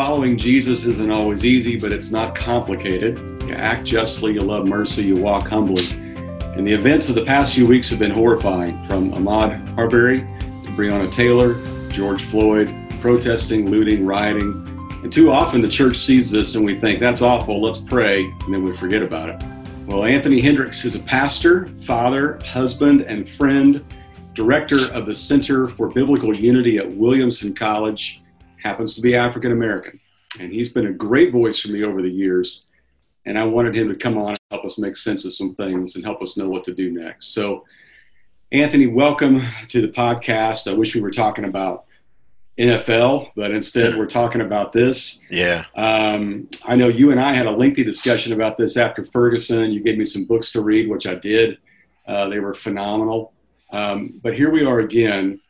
following Jesus isn't always easy, but it's not complicated. You act justly, you love mercy, you walk humbly. And the events of the past few weeks have been horrifying from Ahmaud Arbery to Breonna Taylor, George Floyd, protesting, looting, rioting. And too often the church sees this and we think, that's awful, let's pray, and then we forget about it. Well, Anthony Hendricks is a pastor, father, husband, and friend, director of the Center for Biblical Unity at Williamson College, happens to be African American. And he's been a great voice for me over the years. And I wanted him to come on and help us make sense of some things and help us know what to do next. So, Anthony, welcome to the podcast. I wish we were talking about NFL, but instead we're talking about this. Yeah. Um, I know you and I had a lengthy discussion about this after Ferguson. You gave me some books to read, which I did. Uh, they were phenomenal. Um, but here we are again.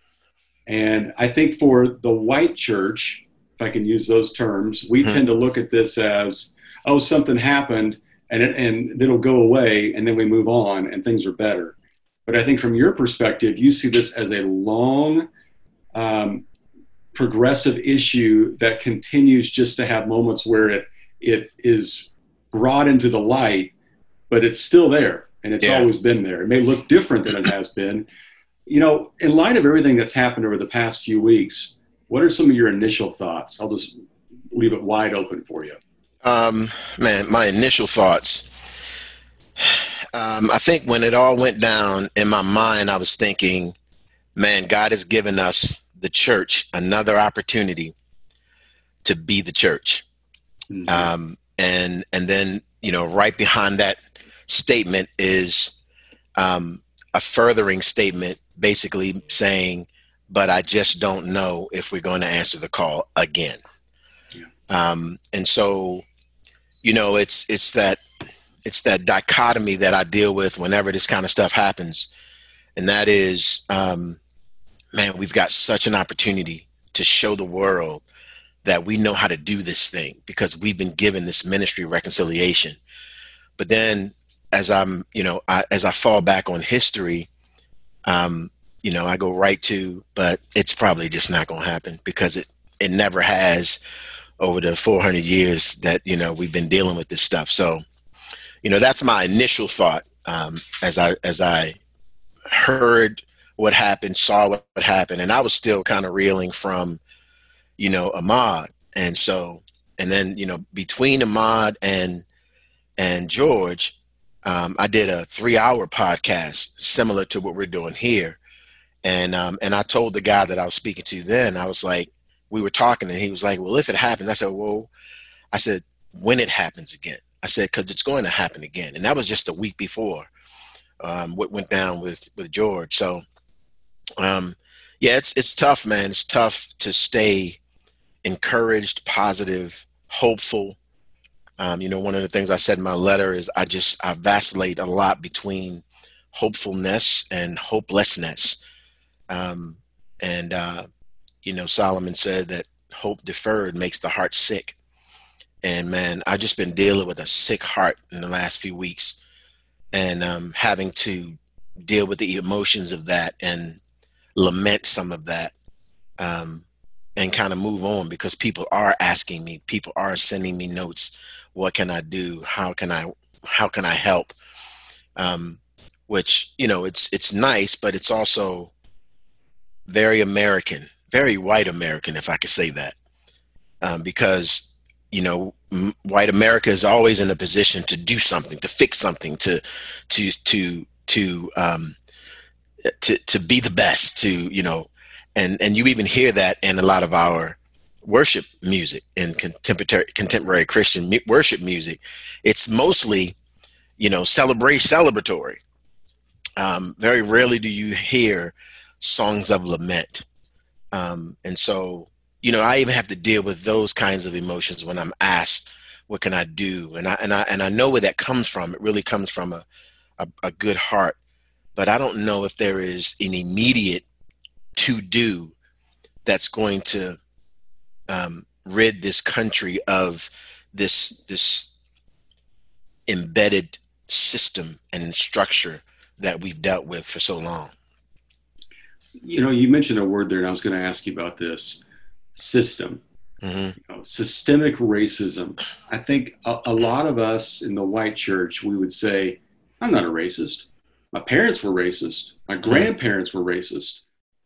And I think for the white church, if I can use those terms, we mm-hmm. tend to look at this as, oh, something happened and, it, and it'll go away and then we move on and things are better. But I think from your perspective, you see this as a long, um, progressive issue that continues just to have moments where it it is brought into the light, but it's still there and it's yeah. always been there. It may look different than it has been. You know, in light of everything that's happened over the past few weeks, what are some of your initial thoughts? I'll just leave it wide open for you. Um, man, my initial thoughts. Um, I think when it all went down in my mind, I was thinking, man, God has given us the church another opportunity to be the church. Mm-hmm. Um, and and then you know right behind that statement is um, a furthering statement, basically saying, "But I just don't know if we're going to answer the call again." Yeah. Um, and so, you know, it's it's that it's that dichotomy that I deal with whenever this kind of stuff happens, and that is um, man, we've got such an opportunity to show the world that we know how to do this thing because we've been given this ministry reconciliation. But then, as I'm, you know, I, as I fall back on history, um, you know, I go right to, but it's probably just not going to happen because it it never has over the 400 years that you know we've been dealing with this stuff. So, you know, that's my initial thought um, as I as I heard what happened, saw what happened, and I was still kind of reeling from, you know, Ahmaud. and so, and then you know, between Ahmaud and and George, um, I did a three-hour podcast similar to what we're doing here, and um, and I told the guy that I was speaking to then, I was like, we were talking, and he was like, well, if it happens, I said, well, I said, when it happens again, I said, because it's going to happen again, and that was just a week before um, what went down with with George, so um, yeah, it's it's tough, man. It's tough to stay encouraged, positive, hopeful. Um, you know, one of the things I said in my letter is I just I vacillate a lot between hopefulness and hopelessness. Um, and uh, you know, Solomon said that hope deferred makes the heart sick. And man, I've just been dealing with a sick heart in the last few weeks, and um, having to deal with the emotions of that and lament some of that um, and kind of move on because people are asking me people are sending me notes what can i do? How can i how can i help? Um, which you know it's it's nice but it's also very american very white american if i could say that. Um, because you know m- white america is always in a position to do something to fix something to to to to um, to to be the best to you know and and you even hear that in a lot of our worship music and contemporary contemporary christian mu- worship music it's mostly you know celebrate celebratory. Um, very rarely do you hear songs of lament. Um, and so you know i even have to deal with those kinds of emotions when i'm asked what can i do? And i and i and i know where that comes from. It really comes from a a, a good heart. But I don't know if there is an immediate to do that's going to um, rid this country of this this embedded system and structure that we've dealt with for so long. You know, you mentioned a word there, and I was going to ask you about this system. mm-hmm. you know, systemic racism. I think a, a lot of us in the white church, we would say, I'm not a racist. My parents were racist. My mm-hmm. grandparents were racist.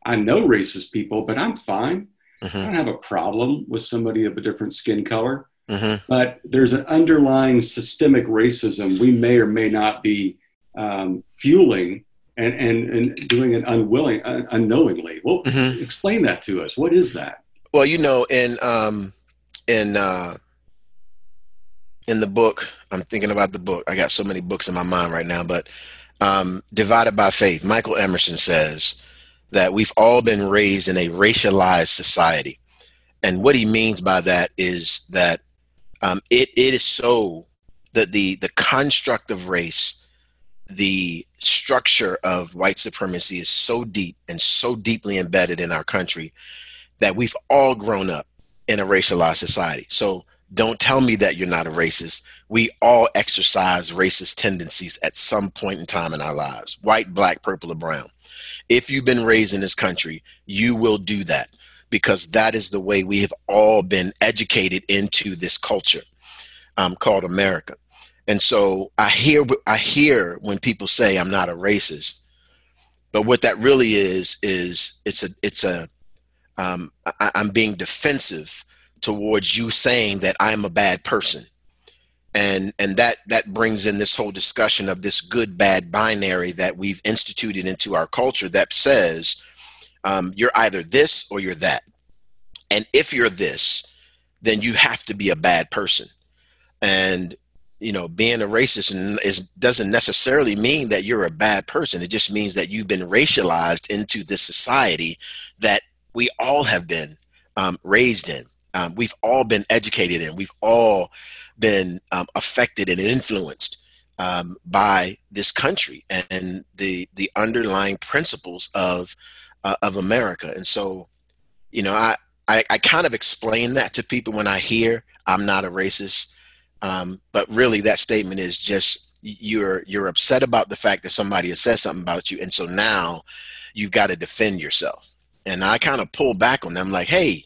I know racist people, but I'm fine. Mm-hmm. I don't have a problem with somebody of a different skin color. Mm-hmm. But there's an underlying systemic racism we may or may not be um, fueling and, and, and doing it unwilling, uh, unknowingly. Well, mm-hmm. explain that to us. What is that? Well, you know, in um, in uh, in the book, I'm thinking about the book. I got so many books in my mind right now, but um, Divided by Faith, Michael Emerson says that we've all been raised in a racialized society. And what he means by that is that um, it, it is so that the, the construct of race, the structure of white supremacy is so deep and so deeply embedded in our country that we've all grown up in a racialized society. So don't tell me that you're not a racist. We all exercise racist tendencies at some point in time in our lives white, black, purple, or brown. If you've been raised in this country, you will do that because that is the way we have all been educated into this culture um, called America. And so I hear I hear when people say I'm not a racist, but what that really is is it's a it's a um, I, I'm being defensive towards you saying that I'm a bad person. And and that that brings in this whole discussion of this good bad binary that we've instituted into our culture that says um, you're either this or you're that. And if you're this, then you have to be a bad person. And you know, being a racist is doesn't necessarily mean that you're a bad person. It just means that you've been racialized into this society that we all have been um, raised in um, we've all been educated in, we've all been um, affected and influenced um, by this country and the the underlying principles of uh, of America. And so, you know, I, I, I kind of explain that to people when I hear I'm not a racist, um, but really that statement is just you're you're upset about the fact that somebody has said something about you, and so now you've got to defend yourself. And I kind of pull back on them, like, hey,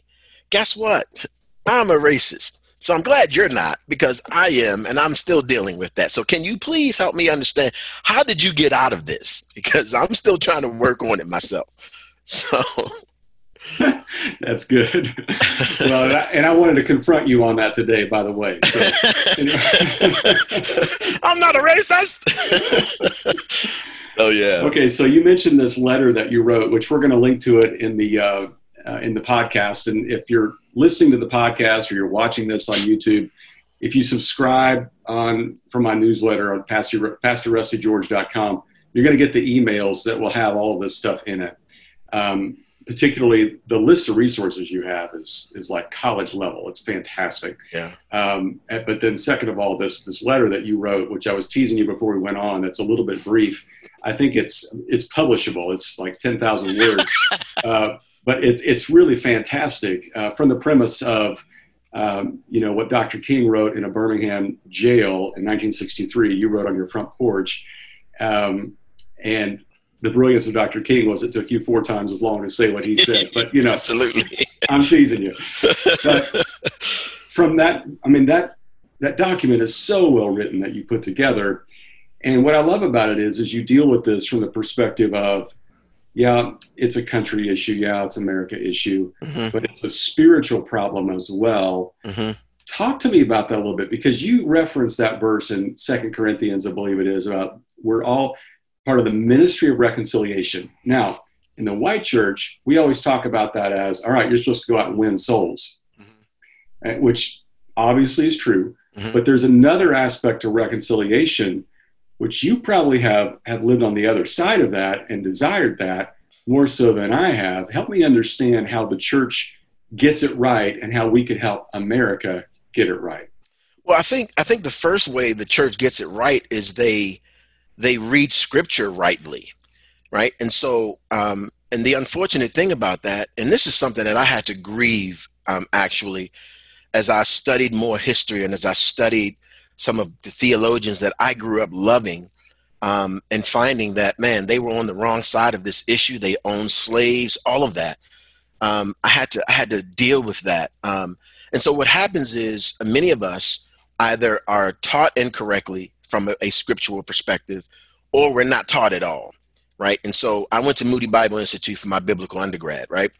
guess what? I'm a racist. So I'm glad you're not because I am, and I'm still dealing with that. So can you please help me understand how did you get out of this? Because I'm still trying to work on it myself. So that's good. well, and I wanted to confront you on that today, by the way. So, anyway. I'm not a racist. oh yeah. Okay, so you mentioned this letter that you wrote, which we're going to link to it in the uh, uh, in the podcast. And if you're listening to the podcast or you're watching this on YouTube, if you subscribe on from my newsletter on pastor, pastorrustygeorge.com, you're going to get the emails that will have all of this stuff in it. Um, particularly the list of resources you have is is like college level. It's fantastic. Yeah. Um, but then second of all, this this letter that you wrote, which I was teasing you before we went on, that's a little bit brief. I think it's it's publishable. It's like ten thousand words. uh, but it's it's really fantastic uh, from the premise of um, you know what Dr. King wrote in a Birmingham jail in 1963. You wrote on your front porch, um, and the brilliance of Dr. King was it took you four times as long to say what he said. But you know, absolutely, I'm teasing you. But from that, I mean that that document is so well written that you put together. And what I love about it is, is you deal with this from the perspective of yeah, it's a country issue. Yeah, it's America issue, mm-hmm. but it's a spiritual problem as well. Mm-hmm. Talk to me about that a little bit because you referenced that verse in Second Corinthians, I believe it is, about we're all part of the ministry of reconciliation. Now, in the white church, we always talk about that as all right, you're supposed to go out and win souls, mm-hmm. which obviously is true. Mm-hmm. But there's another aspect to reconciliation which you probably have have lived on the other side of that and desired that more so than I have. Help me understand how the church gets it right and how we could help America get it right. Well, I think I think the first way the church gets it right is they they read scripture rightly, right? And so, um, and the unfortunate thing about that, and this is something that I had to grieve um, actually, as I studied more history and as I studied some of the theologians that I grew up loving um, and finding that, man, they were on the wrong side of this issue. They owned slaves, all of that. Um, I had to I had to deal with that. Um, And so what happens is many of us either are taught incorrectly from a, a scriptural perspective, or we're not taught at all, right? And so I went to Moody Bible Institute for my biblical undergrad, right?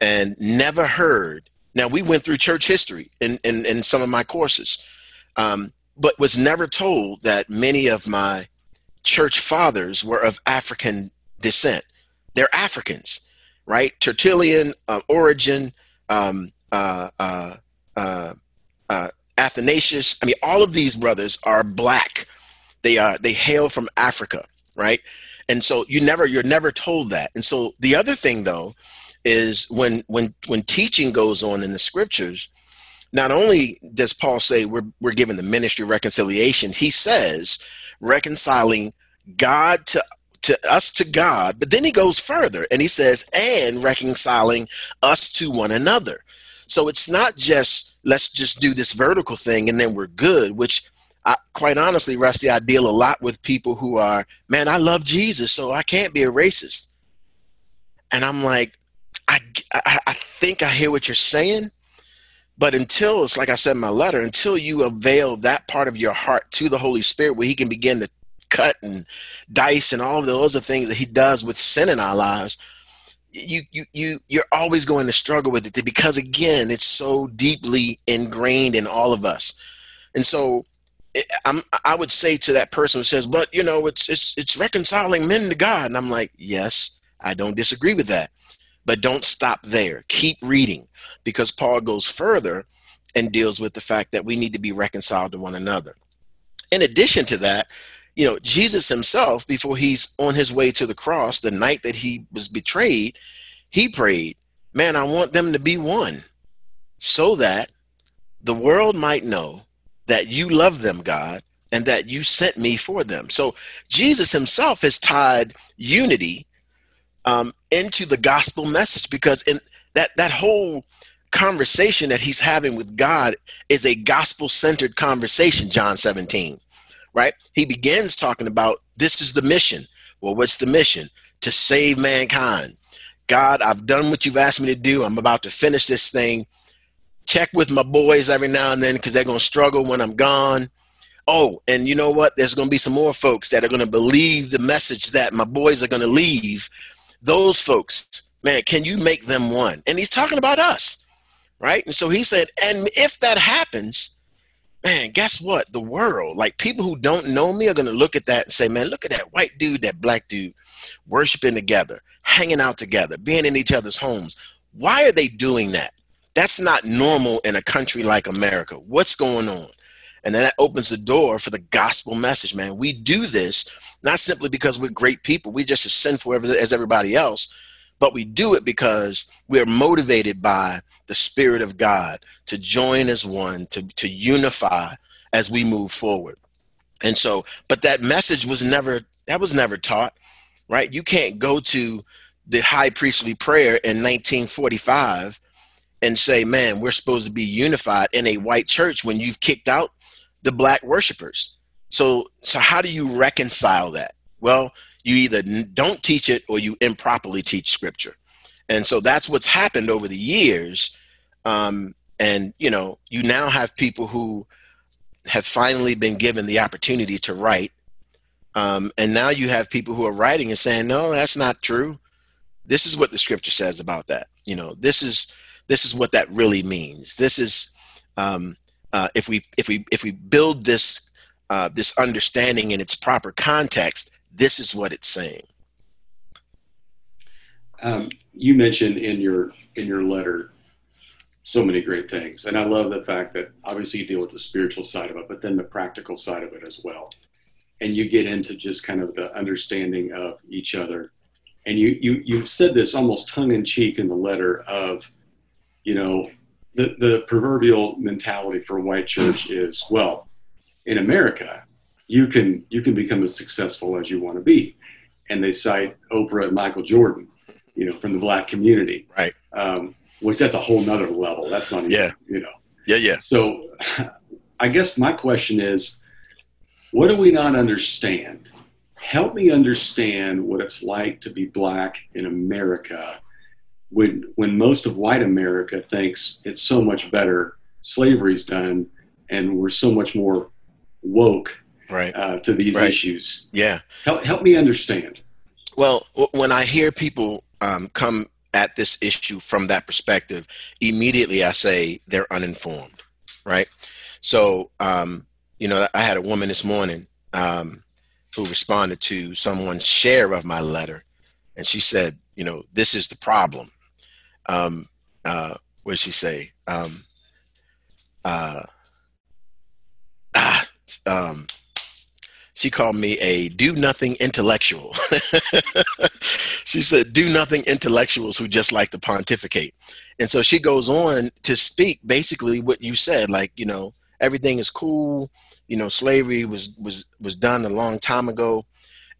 And never heard. Now we went through church history in in, in some of my courses, um, but was never told that many of my church fathers were of African descent. They're Africans, right? Tertullian, Origen, um, uh, uh, uh, uh, Athanasius. I mean, all of these brothers are black. They are they hail from Africa, right? And so you never you're never told that. And so the other thing though is when when when teaching goes on in the scriptures, not only does Paul say we're we're given the ministry of reconciliation, he says reconciling God to to us to God, but then he goes further and he says, and reconciling us to one another. So it's not just let's just do this vertical thing and then we're good, which I, quite honestly, Rusty, I deal a lot with people who are, man, I love Jesus, so I can't be a racist. And I'm like, I, I, I think I hear what you're saying, but until it's like I said in my letter, until you avail that part of your heart to the Holy Spirit where He can begin to cut and dice and all of the other things that he does with sin in our lives you you you you're always going to struggle with it because again it's so deeply ingrained in all of us. And so I'm, I would say to that person who says, "But you know, it's it's it's reconciling men to God," and I'm like, "Yes, I don't disagree with that, but don't stop there. Keep reading, because Paul goes further and deals with the fact that we need to be reconciled to one another. In addition to that, you know, Jesus himself, before he's on his way to the cross, the night that he was betrayed, he prayed, Man, I want them to be one so that the world might know that you love them, God, and that you sent me for them. So Jesus himself has tied unity um, into the gospel message because in that that whole conversation that he's having with God is a gospel centered conversation. John 17 right? He begins talking about this is the mission. Well, what's the mission? To save mankind. God, I've done what you've asked me to do. I'm about to finish this thing. Check with my boys every now and then because they're going to struggle when I'm gone. Oh, and you know what? There's going to be some more folks that are going to believe the message that my boys are going to leave. Those folks, man, can you make them one? And he's talking about us, right? And so he said, and if that happens, man, guess what? The world, like people who don't know me are going to look at that and say, man, look at that white dude, that black dude worshiping together, hanging out together, being in each other's homes. Why are they doing that? That's not normal in a country like America. What's going on? And then that opens the door for the gospel message, man. We do this not simply because we're great people, we're just as sinful as everybody else, but we do it because we're motivated by the Spirit of God to join as one, to, to unify as we move forward. And so, but that message was never, that was never taught, right? You can't go to the high priestly prayer in 1945 and say, man, we're supposed to be unified in a white church when you've kicked out the black worshipers. So, so how do you reconcile that? Well, you either don't teach it or you improperly teach scripture. And so that's what's happened over the years um, and you know, you now have people who have finally been given the opportunity to write. Um, and now you have people who are writing and saying, no, that's not true. This is what the scripture says about that. You know, this is this is what that really means. This is um, uh, if we if we if we build this uh, this understanding in its proper context, this is what it's saying. Um, you mentioned in your in your letter so many great things. And I love the fact that obviously you deal with the spiritual side of it, but then the practical side of it as well. And you get into just kind of the understanding of each other. And you you you said this almost tongue in cheek in the letter of, you know, the, the proverbial mentality for white church is, well, in America, you can you can become as successful as you want to be. And they cite Oprah and Michael Jordan, you know, from the black community. Right. Um, which that's a whole nother level. That's not even, yeah. you know. Yeah, yeah. So I guess my question is, what do we not understand? Help me understand what it's like to be black in America when when most of white America thinks it's so much better slavery's done, and we're so much more woke right. uh, to these right. issues. Yeah. Help, help me understand. Well, when I hear people um, come at this issue from that perspective, immediately I say they're uninformed, right? So, um, you know, I had a woman this morning um, who responded to someone's share of my letter, and she said, you know, this is the problem. Um, uh, what did she say? Um, uh, ah, um, she called me a do nothing intellectual. she said, do nothing intellectuals who just like to pontificate. And so she goes on to speak basically what you said, like, you know, everything is cool. You know, slavery was, was, was done a long time ago.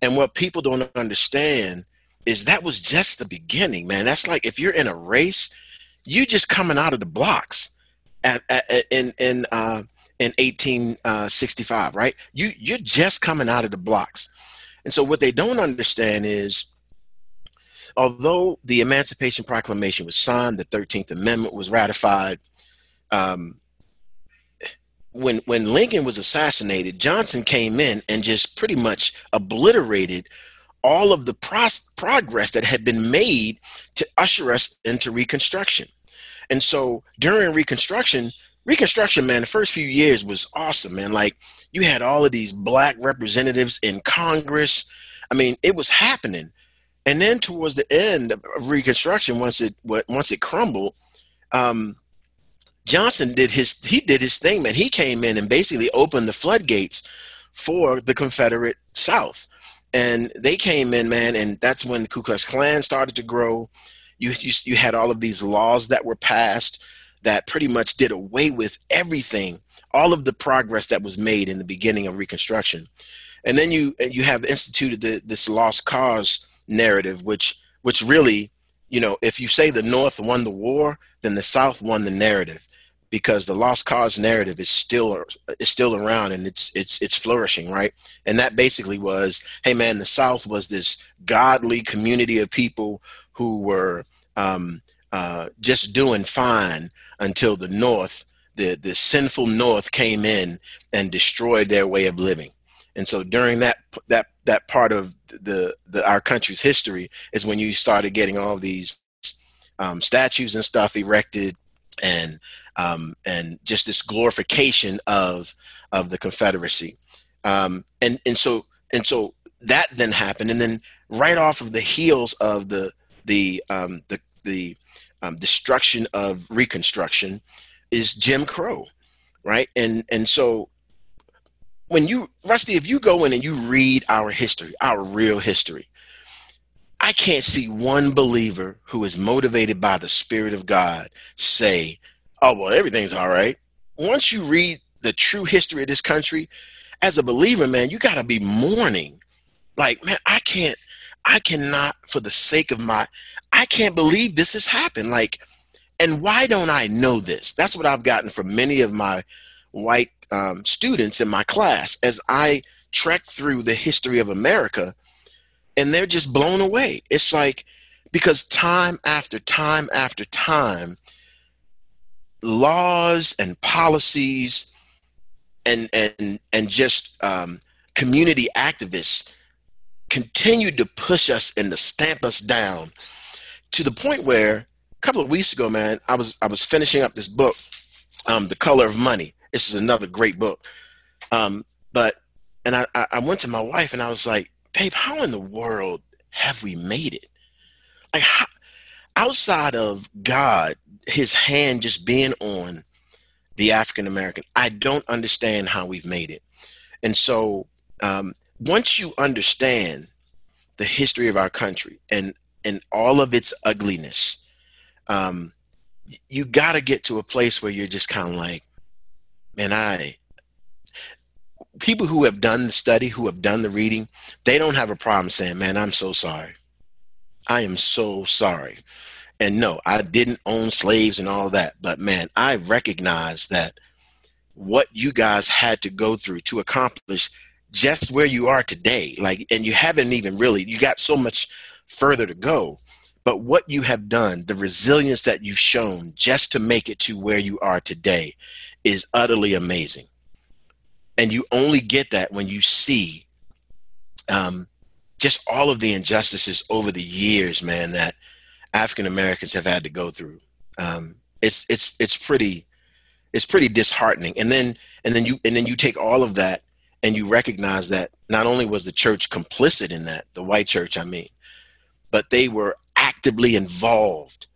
And what people don't understand is that was just the beginning, man. That's like if you're in a race, you just coming out of the blocks in, in, uh, in 1865, right? You you're just coming out of the blocks, and so what they don't understand is, although the Emancipation Proclamation was signed, the Thirteenth Amendment was ratified. Um, when when Lincoln was assassinated, Johnson came in and just pretty much obliterated all of the pros- progress that had been made to usher us into Reconstruction. And so during Reconstruction, Reconstruction, man, the first few years was awesome, man. Like you had all of these black representatives in Congress. I mean, it was happening. And then towards the end of Reconstruction, once it once it crumbled, um, Johnson did his he did his thing, man. He came in and basically opened the floodgates for the Confederate South, and they came in, man, and that's when the Ku Klux Klan started to grow. You you, you had all of these laws that were passed that pretty much did away with everything, all of the progress that was made in the beginning of Reconstruction. And then you you have instituted the, this lost cause narrative, which which really, you know, if you say the North won the war, then the South won the narrative, because the lost cause narrative is still is still around and it's it's it's flourishing, right? And that basically was, hey man, the South was this godly community of people who were um, uh, just doing fine until the North, the, the sinful North came in and destroyed their way of living. And so during that that that part of the, the our country's history is when you started getting all these um, statues and stuff erected, and um, and just this glorification of of the Confederacy, um, and and so and so that then happened, and then right off of the heels of the the um, the the um, destruction of Reconstruction is Jim Crow, right? And and so when you Rusty, if you go in and you read our history, our real history, I can't see one believer who is motivated by the Spirit of God say, "Oh well, everything's all right." Once you read the true history of this country, as a believer, man, you got to be mourning. Like, man, I can't, I cannot, for the sake of my, I can't believe this has happened. Like, and why don't I know this? That's what I've gotten from many of my white um, students in my class as I trek through the history of America, and they're just blown away. It's like, because time after time after time, laws and policies and and and just um, community activists continued to push us and to stamp us down to the point where a couple of weeks ago, man, I was I was finishing up this book, um, The Color of Money. This is another great book. Um, but and I, I went to my wife and I was like, babe, how in the world have we made it? Like how, outside of God, his hand just being on the African American, I don't understand how we've made it. And so um, once you understand the history of our country and and all of its ugliness, um, you got to get to a place where you're just kind of like, man, I. People who have done the study, who have done the reading, they don't have a problem saying, man, I'm so sorry. I am so sorry. And no, I didn't own slaves and all that, but man, I recognize that what you guys had to go through to accomplish just where you are today like and you haven't even really you got so much further to go but what you have done, the resilience that you've shown just to make it to where you are today is utterly amazing. And you only get that when you see um, just all of the injustices over the years, man, that African Americans have had to go through. Um, it's it's it's pretty it's pretty disheartening. And then and then you and then you take all of that and you recognize that not only was the church complicit in that, the white church, I mean, but they were actively involved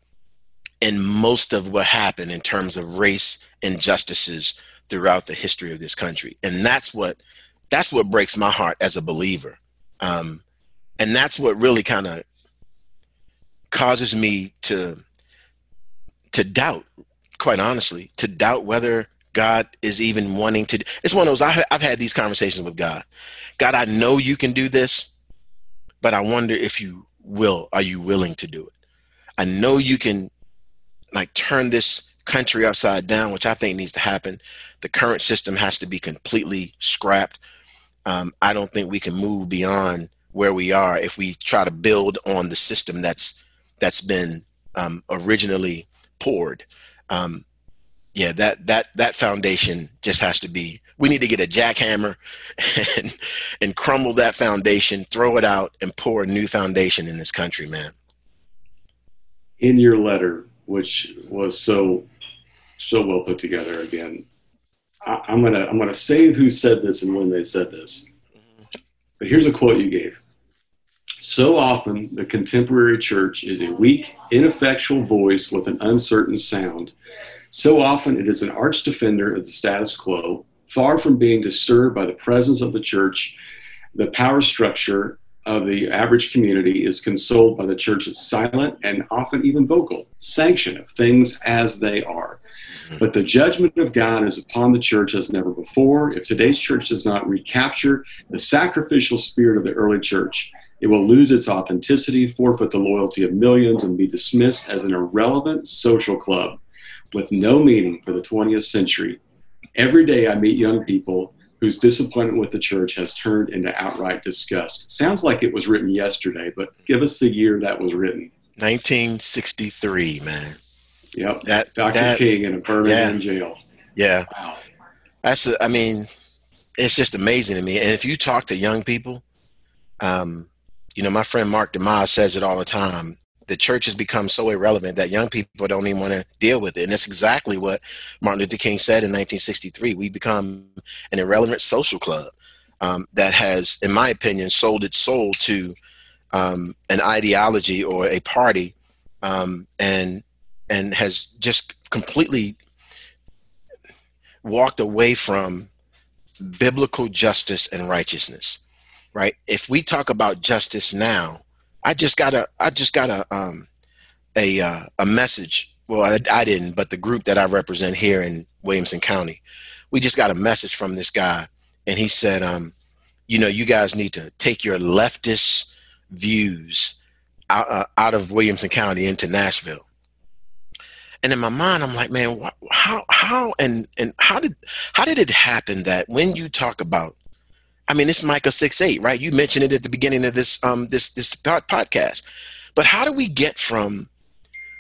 in most of what happened in terms of race injustices throughout the history of this country. And that's what that's what breaks my heart as a believer. Um, and that's what really kind of causes me to to doubt, quite honestly, to doubt whether God is even wanting to. It's one of those. I, I've had these conversations with God. God, I know you can do this, but I wonder if you will. Are you willing to do it? I know you can, like, turn this country upside down, which I think needs to happen. The current system has to be completely scrapped. Um, I don't think we can move beyond where we are if we try to build on the system that's that's been um, originally poured. Um, yeah, that that that foundation just has to be. We need to get a jackhammer and and crumble that foundation, throw it out, and pour a new foundation in this country, man. In your letter, which was so so well put together again, I, I'm gonna I'm gonna say who said this and when they said this. But here's a quote you gave. So often, the contemporary church is a weak, ineffectual voice with an uncertain sound. So often, it is an arch defender of the status quo, far from being disturbed by the presence of the church. The power structure of the average community is consoled by the church's silent and often even vocal sanction of things as they are. But the judgment of God is upon the church as never before. If today's church does not recapture the sacrificial spirit of the early church, it will lose its authenticity, forfeit the loyalty of millions, and be dismissed as an irrelevant social club with no meaning for the 20th century. Every day I meet young people whose disappointment with the church has turned into outright disgust. Sounds like it was written yesterday, but give us the year that was written. 1963, man. Yep. That, Dr. That, King in a Birmingham yeah, jail. Yeah. Wow. That's, I mean, it's just amazing to me. And if you talk to young people, um, you know, my friend Mark DeYmaz says it all the time. The church has become so irrelevant that young people don't even want to deal with it. And that's exactly what Martin Luther King said in 1963. We become an irrelevant social club um, that has, in my opinion, sold its soul to um, an ideology or a party um, and and has just completely walked away from biblical justice and righteousness right if we talk about justice now i just got a i just got a um a uh, a message. Well I, I didn't but the group that i represent here in williamson county we just got a message from this guy and he said um you know you guys need to take your leftist views out, uh, out of williamson county into nashville. And in my mind i'm like man how how and and how did how did it happen that when you talk about i mean it's micah 6 8 right? You mentioned it at the beginning of this um this this podcast. But how do we get from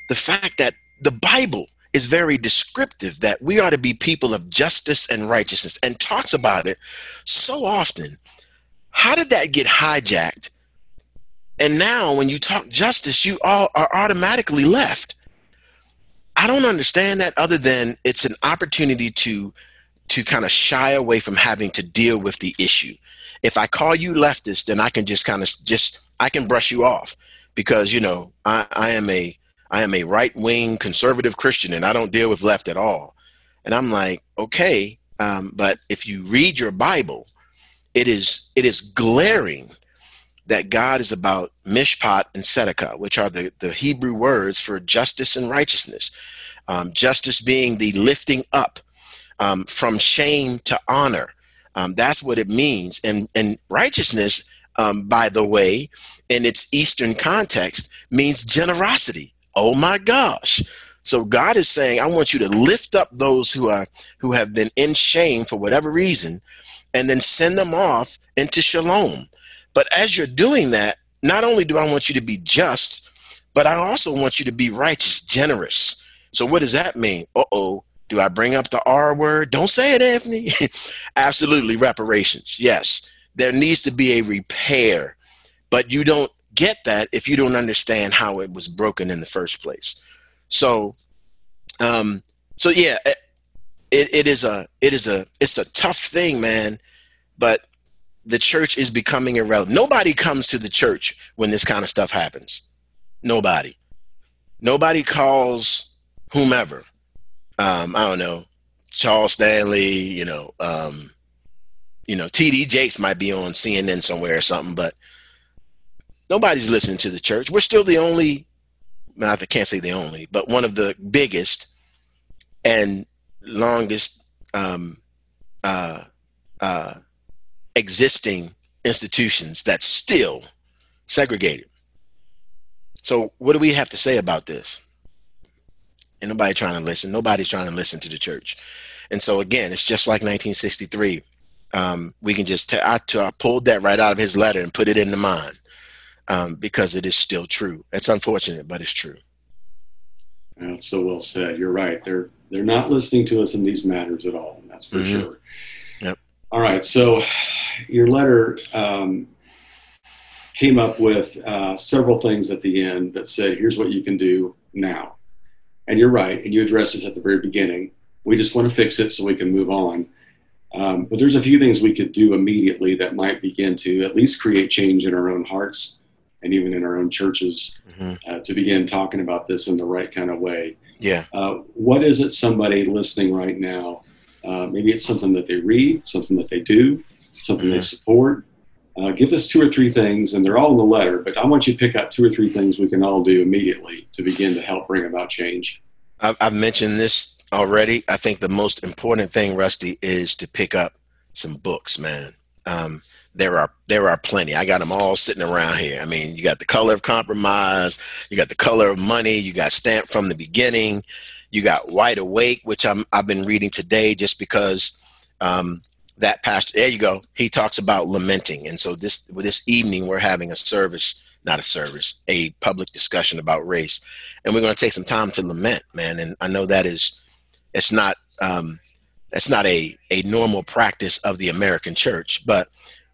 the fact that the bible is very descriptive that we are to be people of justice and righteousness and talks about it so often? How did that get hijacked? And now when you talk justice you all are automatically left. I don't understand that other than it's an opportunity to to kind of shy away from having to deal with the issue. If I call you leftist, then I can just kind of just I can brush you off because you know I, I am a I am a right wing conservative Christian and I don't deal with left at all. And I'm like, okay, um, but if you read your Bible, it is it is glaring that God is about mishpat and tzedakah, which are the, the Hebrew words for justice and righteousness. Um, justice being the lifting up um, from shame to honor. Um, that's what it means. And, and righteousness, um, by the way, in its Eastern context, means generosity. Oh my gosh. So God is saying, I want you to lift up those who are who have been in shame for whatever reason, and then send them off into shalom but as you're doing that, not only do I want you to be just, but I also want you to be righteous, generous. So what does that mean? Uh oh. Do I bring up the R word? Don't say it, Anthony. Absolutely, reparations. Yes, there needs to be a repair, but you don't get that if you don't understand how it was broken in the first place. So, um, so yeah, it, it is a it is a it's a tough thing, man. But the church is becoming irrelevant. Nobody comes to the church when this kind of stuff happens. Nobody. Nobody calls whomever. Um, I don't know, Charles Stanley, you know, um, you know, TD Jakes might be on CNN somewhere or something, but nobody's listening to the church. We're still the only, not I can't say the only, but one of the biggest and longest um, uh, uh, existing institutions that's still segregated. So, what do we have to say about this? And nobody trying to listen. Nobody's trying to listen to the church. And so, again, it's just like 1963. Um, we can just, t- I, t- I pulled that right out of his letter and put it into mine um, because it is still true. It's unfortunate, but it's true. That's so well said. You're right. They're they're not listening to us in these matters at all. That's for mm-hmm. sure. Yep. All right. So your letter um, came up with uh, several things at the end that said, "Here's what you can do now." And you're right. And you address this at the very beginning. We just want to fix it so we can move on. Um, but there's a few things we could do immediately that might begin to at least create change in our own hearts and even in our own churches mm-hmm. uh, to begin talking about this in the right kind of way. Yeah. Uh, what is it somebody listening right now? Uh, maybe it's something that they read, something that they do, something mm-hmm. they support. Uh, give us two or three things, and they're all in the letter, but I want you to pick out two or three things we can all do immediately to begin to help bring about change. I've, mentioned this already. I think the most important thing, Rusty, is to pick up some books, man. Um, there are there are plenty. I got them all sitting around here. I mean, you got the color of compromise, you got the color of money, you got stamped from the beginning, you got wide awake, which I'm I've been reading today just because um, that pastor. There you go. He talks about lamenting, and so this this evening we're having a service, not a service, a public discussion about race, and we're going to take some time to lament, man. And I know that is it's not um, it's not a a normal practice of the American church, but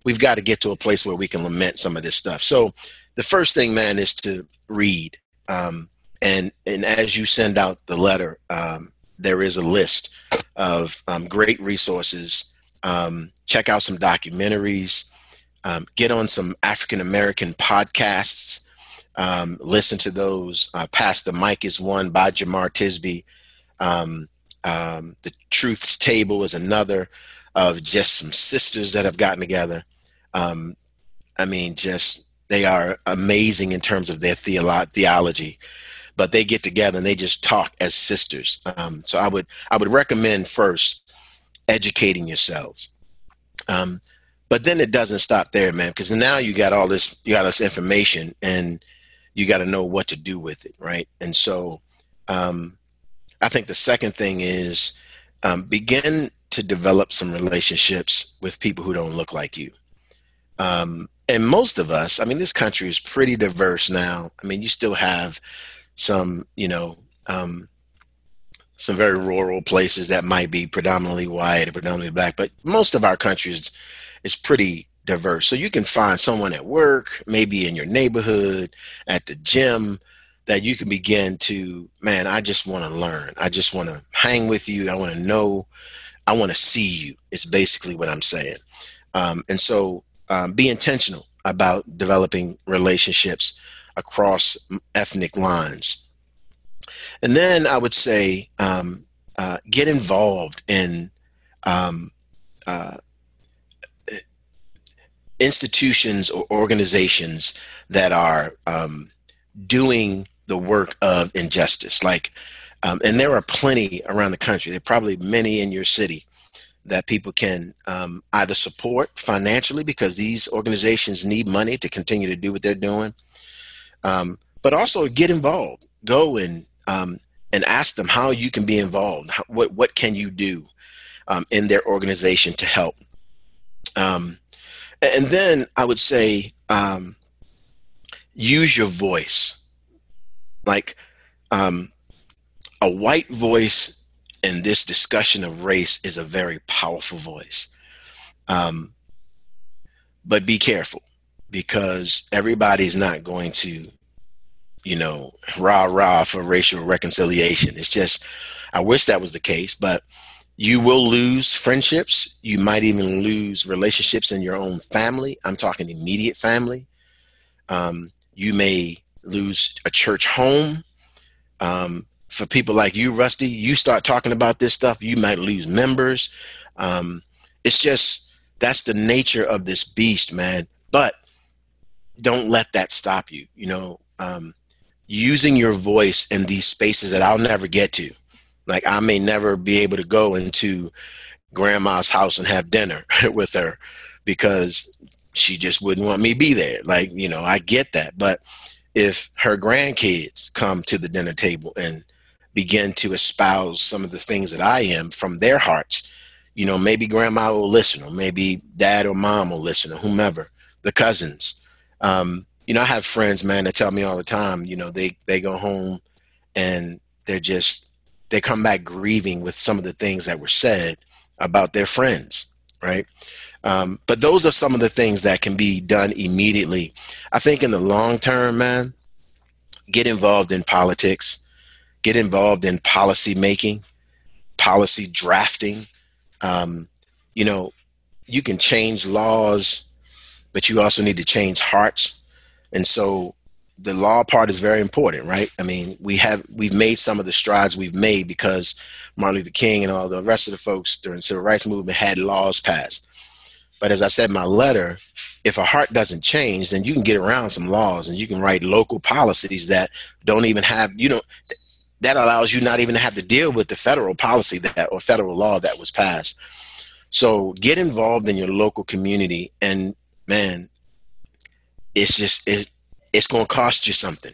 we've got to get to a place where we can lament some of this stuff. So the first thing, man, is to read. Um, and and as you send out the letter, um, there is a list of um, great resources. Um, check out some documentaries. Um, get on some African American podcasts. Um, listen to those. Uh, Pass the Mic is one by Jemar Tisby. the Truth's Table is another of just some sisters that have gotten together. Um, I mean, just they are amazing in terms of their theolo- theology, but they get together and they just talk as sisters. Um, so I would I would recommend first educating yourselves. Um, but then it doesn't stop there, man, because now you got all this you got this information and you got to know what to do with it, right? And so um, I think the second thing is um, begin to develop some relationships with people who don't look like you. Um, and most of us, I mean, this country is pretty diverse now. I mean, you still have some, you know, um, some very rural places that might be predominantly white or predominantly black, but most of our country is, is pretty diverse. So you can find someone at work, maybe in your neighborhood, at the gym, that you can begin to, man, I just want to learn. I just want to hang with you. I want to know. I want to see you. It's basically what I'm saying. Um, and so um, be intentional about developing relationships across ethnic lines. And then I would say um, uh, get involved in um, uh, institutions or organizations that are um, doing the work of injustice. Like, um, and there are plenty around the country. There are probably many in your city that people can um, either support financially because these organizations need money to continue to do what they're doing, um, but also get involved. Go and um, and ask them how you can be involved. How, what what can you do um, in their organization to help? Um, and then I would say um, use your voice. Like, um, a white voice in this discussion of race is a very powerful voice. Um, but be careful because everybody's not going to, you know, rah rah for racial reconciliation. It's just, I wish that was the case, but you will lose friendships. You might even lose relationships in your own family. I'm talking immediate family. Um, you may lose a church home. Um, for people like you, Rusty, you start talking about this stuff, you might lose members. Um, it's just that's the nature of this beast, man. But don't let that stop you. You know, um, using your voice in these spaces that I'll never get to. Like I may never be able to go into grandma's house and have dinner with her because she just wouldn't want me be there. Like, you know, I get that. But if her grandkids come to the dinner table and begin to espouse some of the things that I am from their hearts, you know, maybe grandma will listen, or maybe dad or mom will listen, or whomever, the cousins. Um, you know, I have friends, man, that tell me all the time, you know, they, they go home and they're just, they come back grieving with some of the things that were said about their friends, right? Um, but those are some of the things that can be done immediately. I think in the long term, man, get involved in politics, get involved in policy making, policy drafting. Um, you know, you can change laws, but you also need to change hearts. And so the law part is very important, right? I mean, we have we've made some of the strides we've made because Martin Luther King and all the rest of the folks during the civil rights movement had laws passed. But as I said in my letter, if a heart doesn't change, then you can get around some laws and you can write local policies that don't even have, you know, that allows you not even to have to deal with the federal policy that or federal law that was passed. So get involved in your local community and man, it's just it, it's going to cost you something.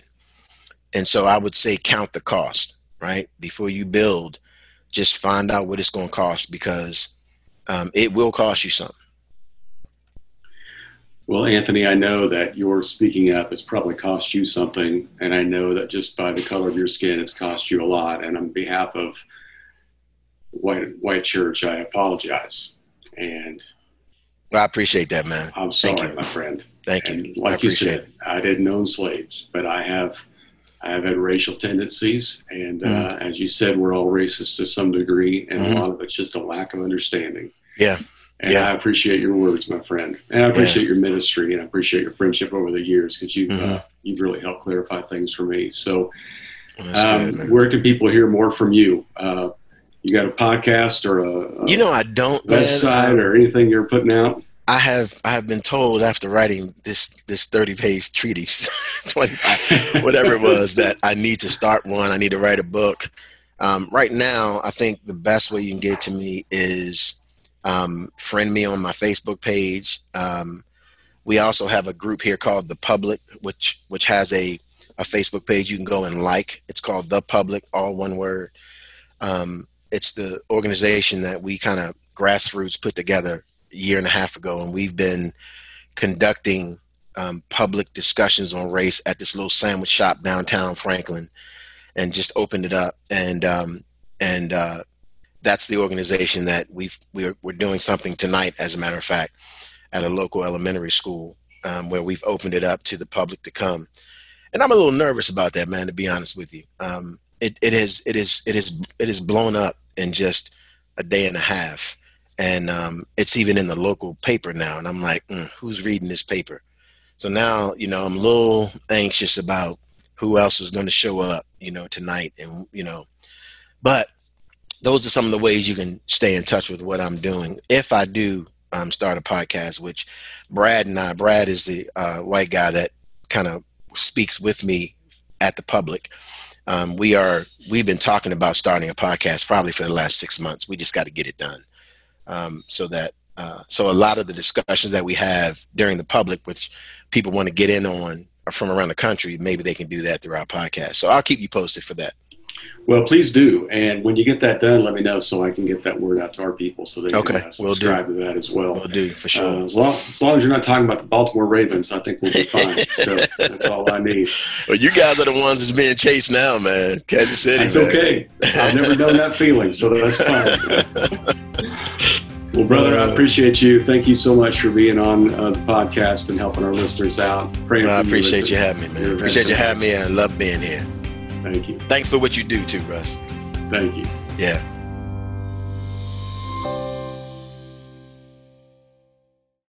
And so I would say count the cost, right? Before you build, just find out what it's going to cost because um, it will cost you something. Well, Anthony, I know that your speaking up has probably cost you something, and I know that just by the color of your skin, it's cost you a lot. And on behalf of White White Church, I apologize. And well, I appreciate that, man. I'm sorry, my friend. Thank and you. Like you said, it. I didn't own slaves, but I have I have had racial tendencies, and uh, mm-hmm. uh, as you said, we're all racist to some degree, and mm-hmm. a lot of it's just a lack of understanding. Yeah. And yeah. I appreciate your words, my friend, and I appreciate yeah. your ministry, and I appreciate your friendship over the years because you've mm-hmm. uh, you've really helped clarify things for me. So, um, good, where can people hear more from you? Uh, you got a podcast or a, a you know I don't website man. or anything you're putting out? I have I have been told after writing this this 30 page treatise, 25, whatever it was, that I need to start one. I need to write a book. Um, right now, I think the best way you can get to me is um, friend me on my Facebook page. Um, we also have a group here called The Public, which which has a a Facebook page you can go and like. It's called The Public, all one word. Um, it's the organization that we kind of grassroots put together year and a half ago, and we've been conducting um, public discussions on race at this little sandwich shop downtown Franklin, and just opened it up. And um, and uh, that's the organization that we've we're, we're doing something tonight as a matter of fact at a local elementary school um, where we've opened it up to the public to come. And i'm a little nervous about that man to be honest with you. Um, it, it is it is it is it is blown up in just a day and a half and um, it's even in the local paper now and i'm like mm, who's reading this paper so now you know i'm a little anxious about who else is going to show up you know tonight and you know but those are some of the ways you can stay in touch with what I'm doing. If I do um, start a podcast, which Brad and I, Brad is the uh, white guy that kind of speaks with me at the public. Um, we are we've been talking about starting a podcast probably for the last six months. We just got to get it done, um, so that uh, so a lot of the discussions that we have during the public, which people want to get in on from around the country, maybe they can do that through our podcast. So I'll keep you posted for that. Well, please do. And when you get that done, let me know so I can get that word out to our people so they okay. can uh, subscribe we'll to that as well. We'll do for sure. Uh, as, long, as, long, as you're not talking about the Baltimore Ravens, I think we'll be fine. so that's all I need. Well, you guys are the ones that's being chased now, man. Kansas City. It's okay. I've never known that feeling, so that's fine. Well, brother, I appreciate you. Thank you so much for being on uh, the podcast and helping our listeners out. Praying I appreciate you, you having me, man. Appreciate you having me and love being here. Thank you. Thanks for what you do too, Russ. Thank you. Yeah.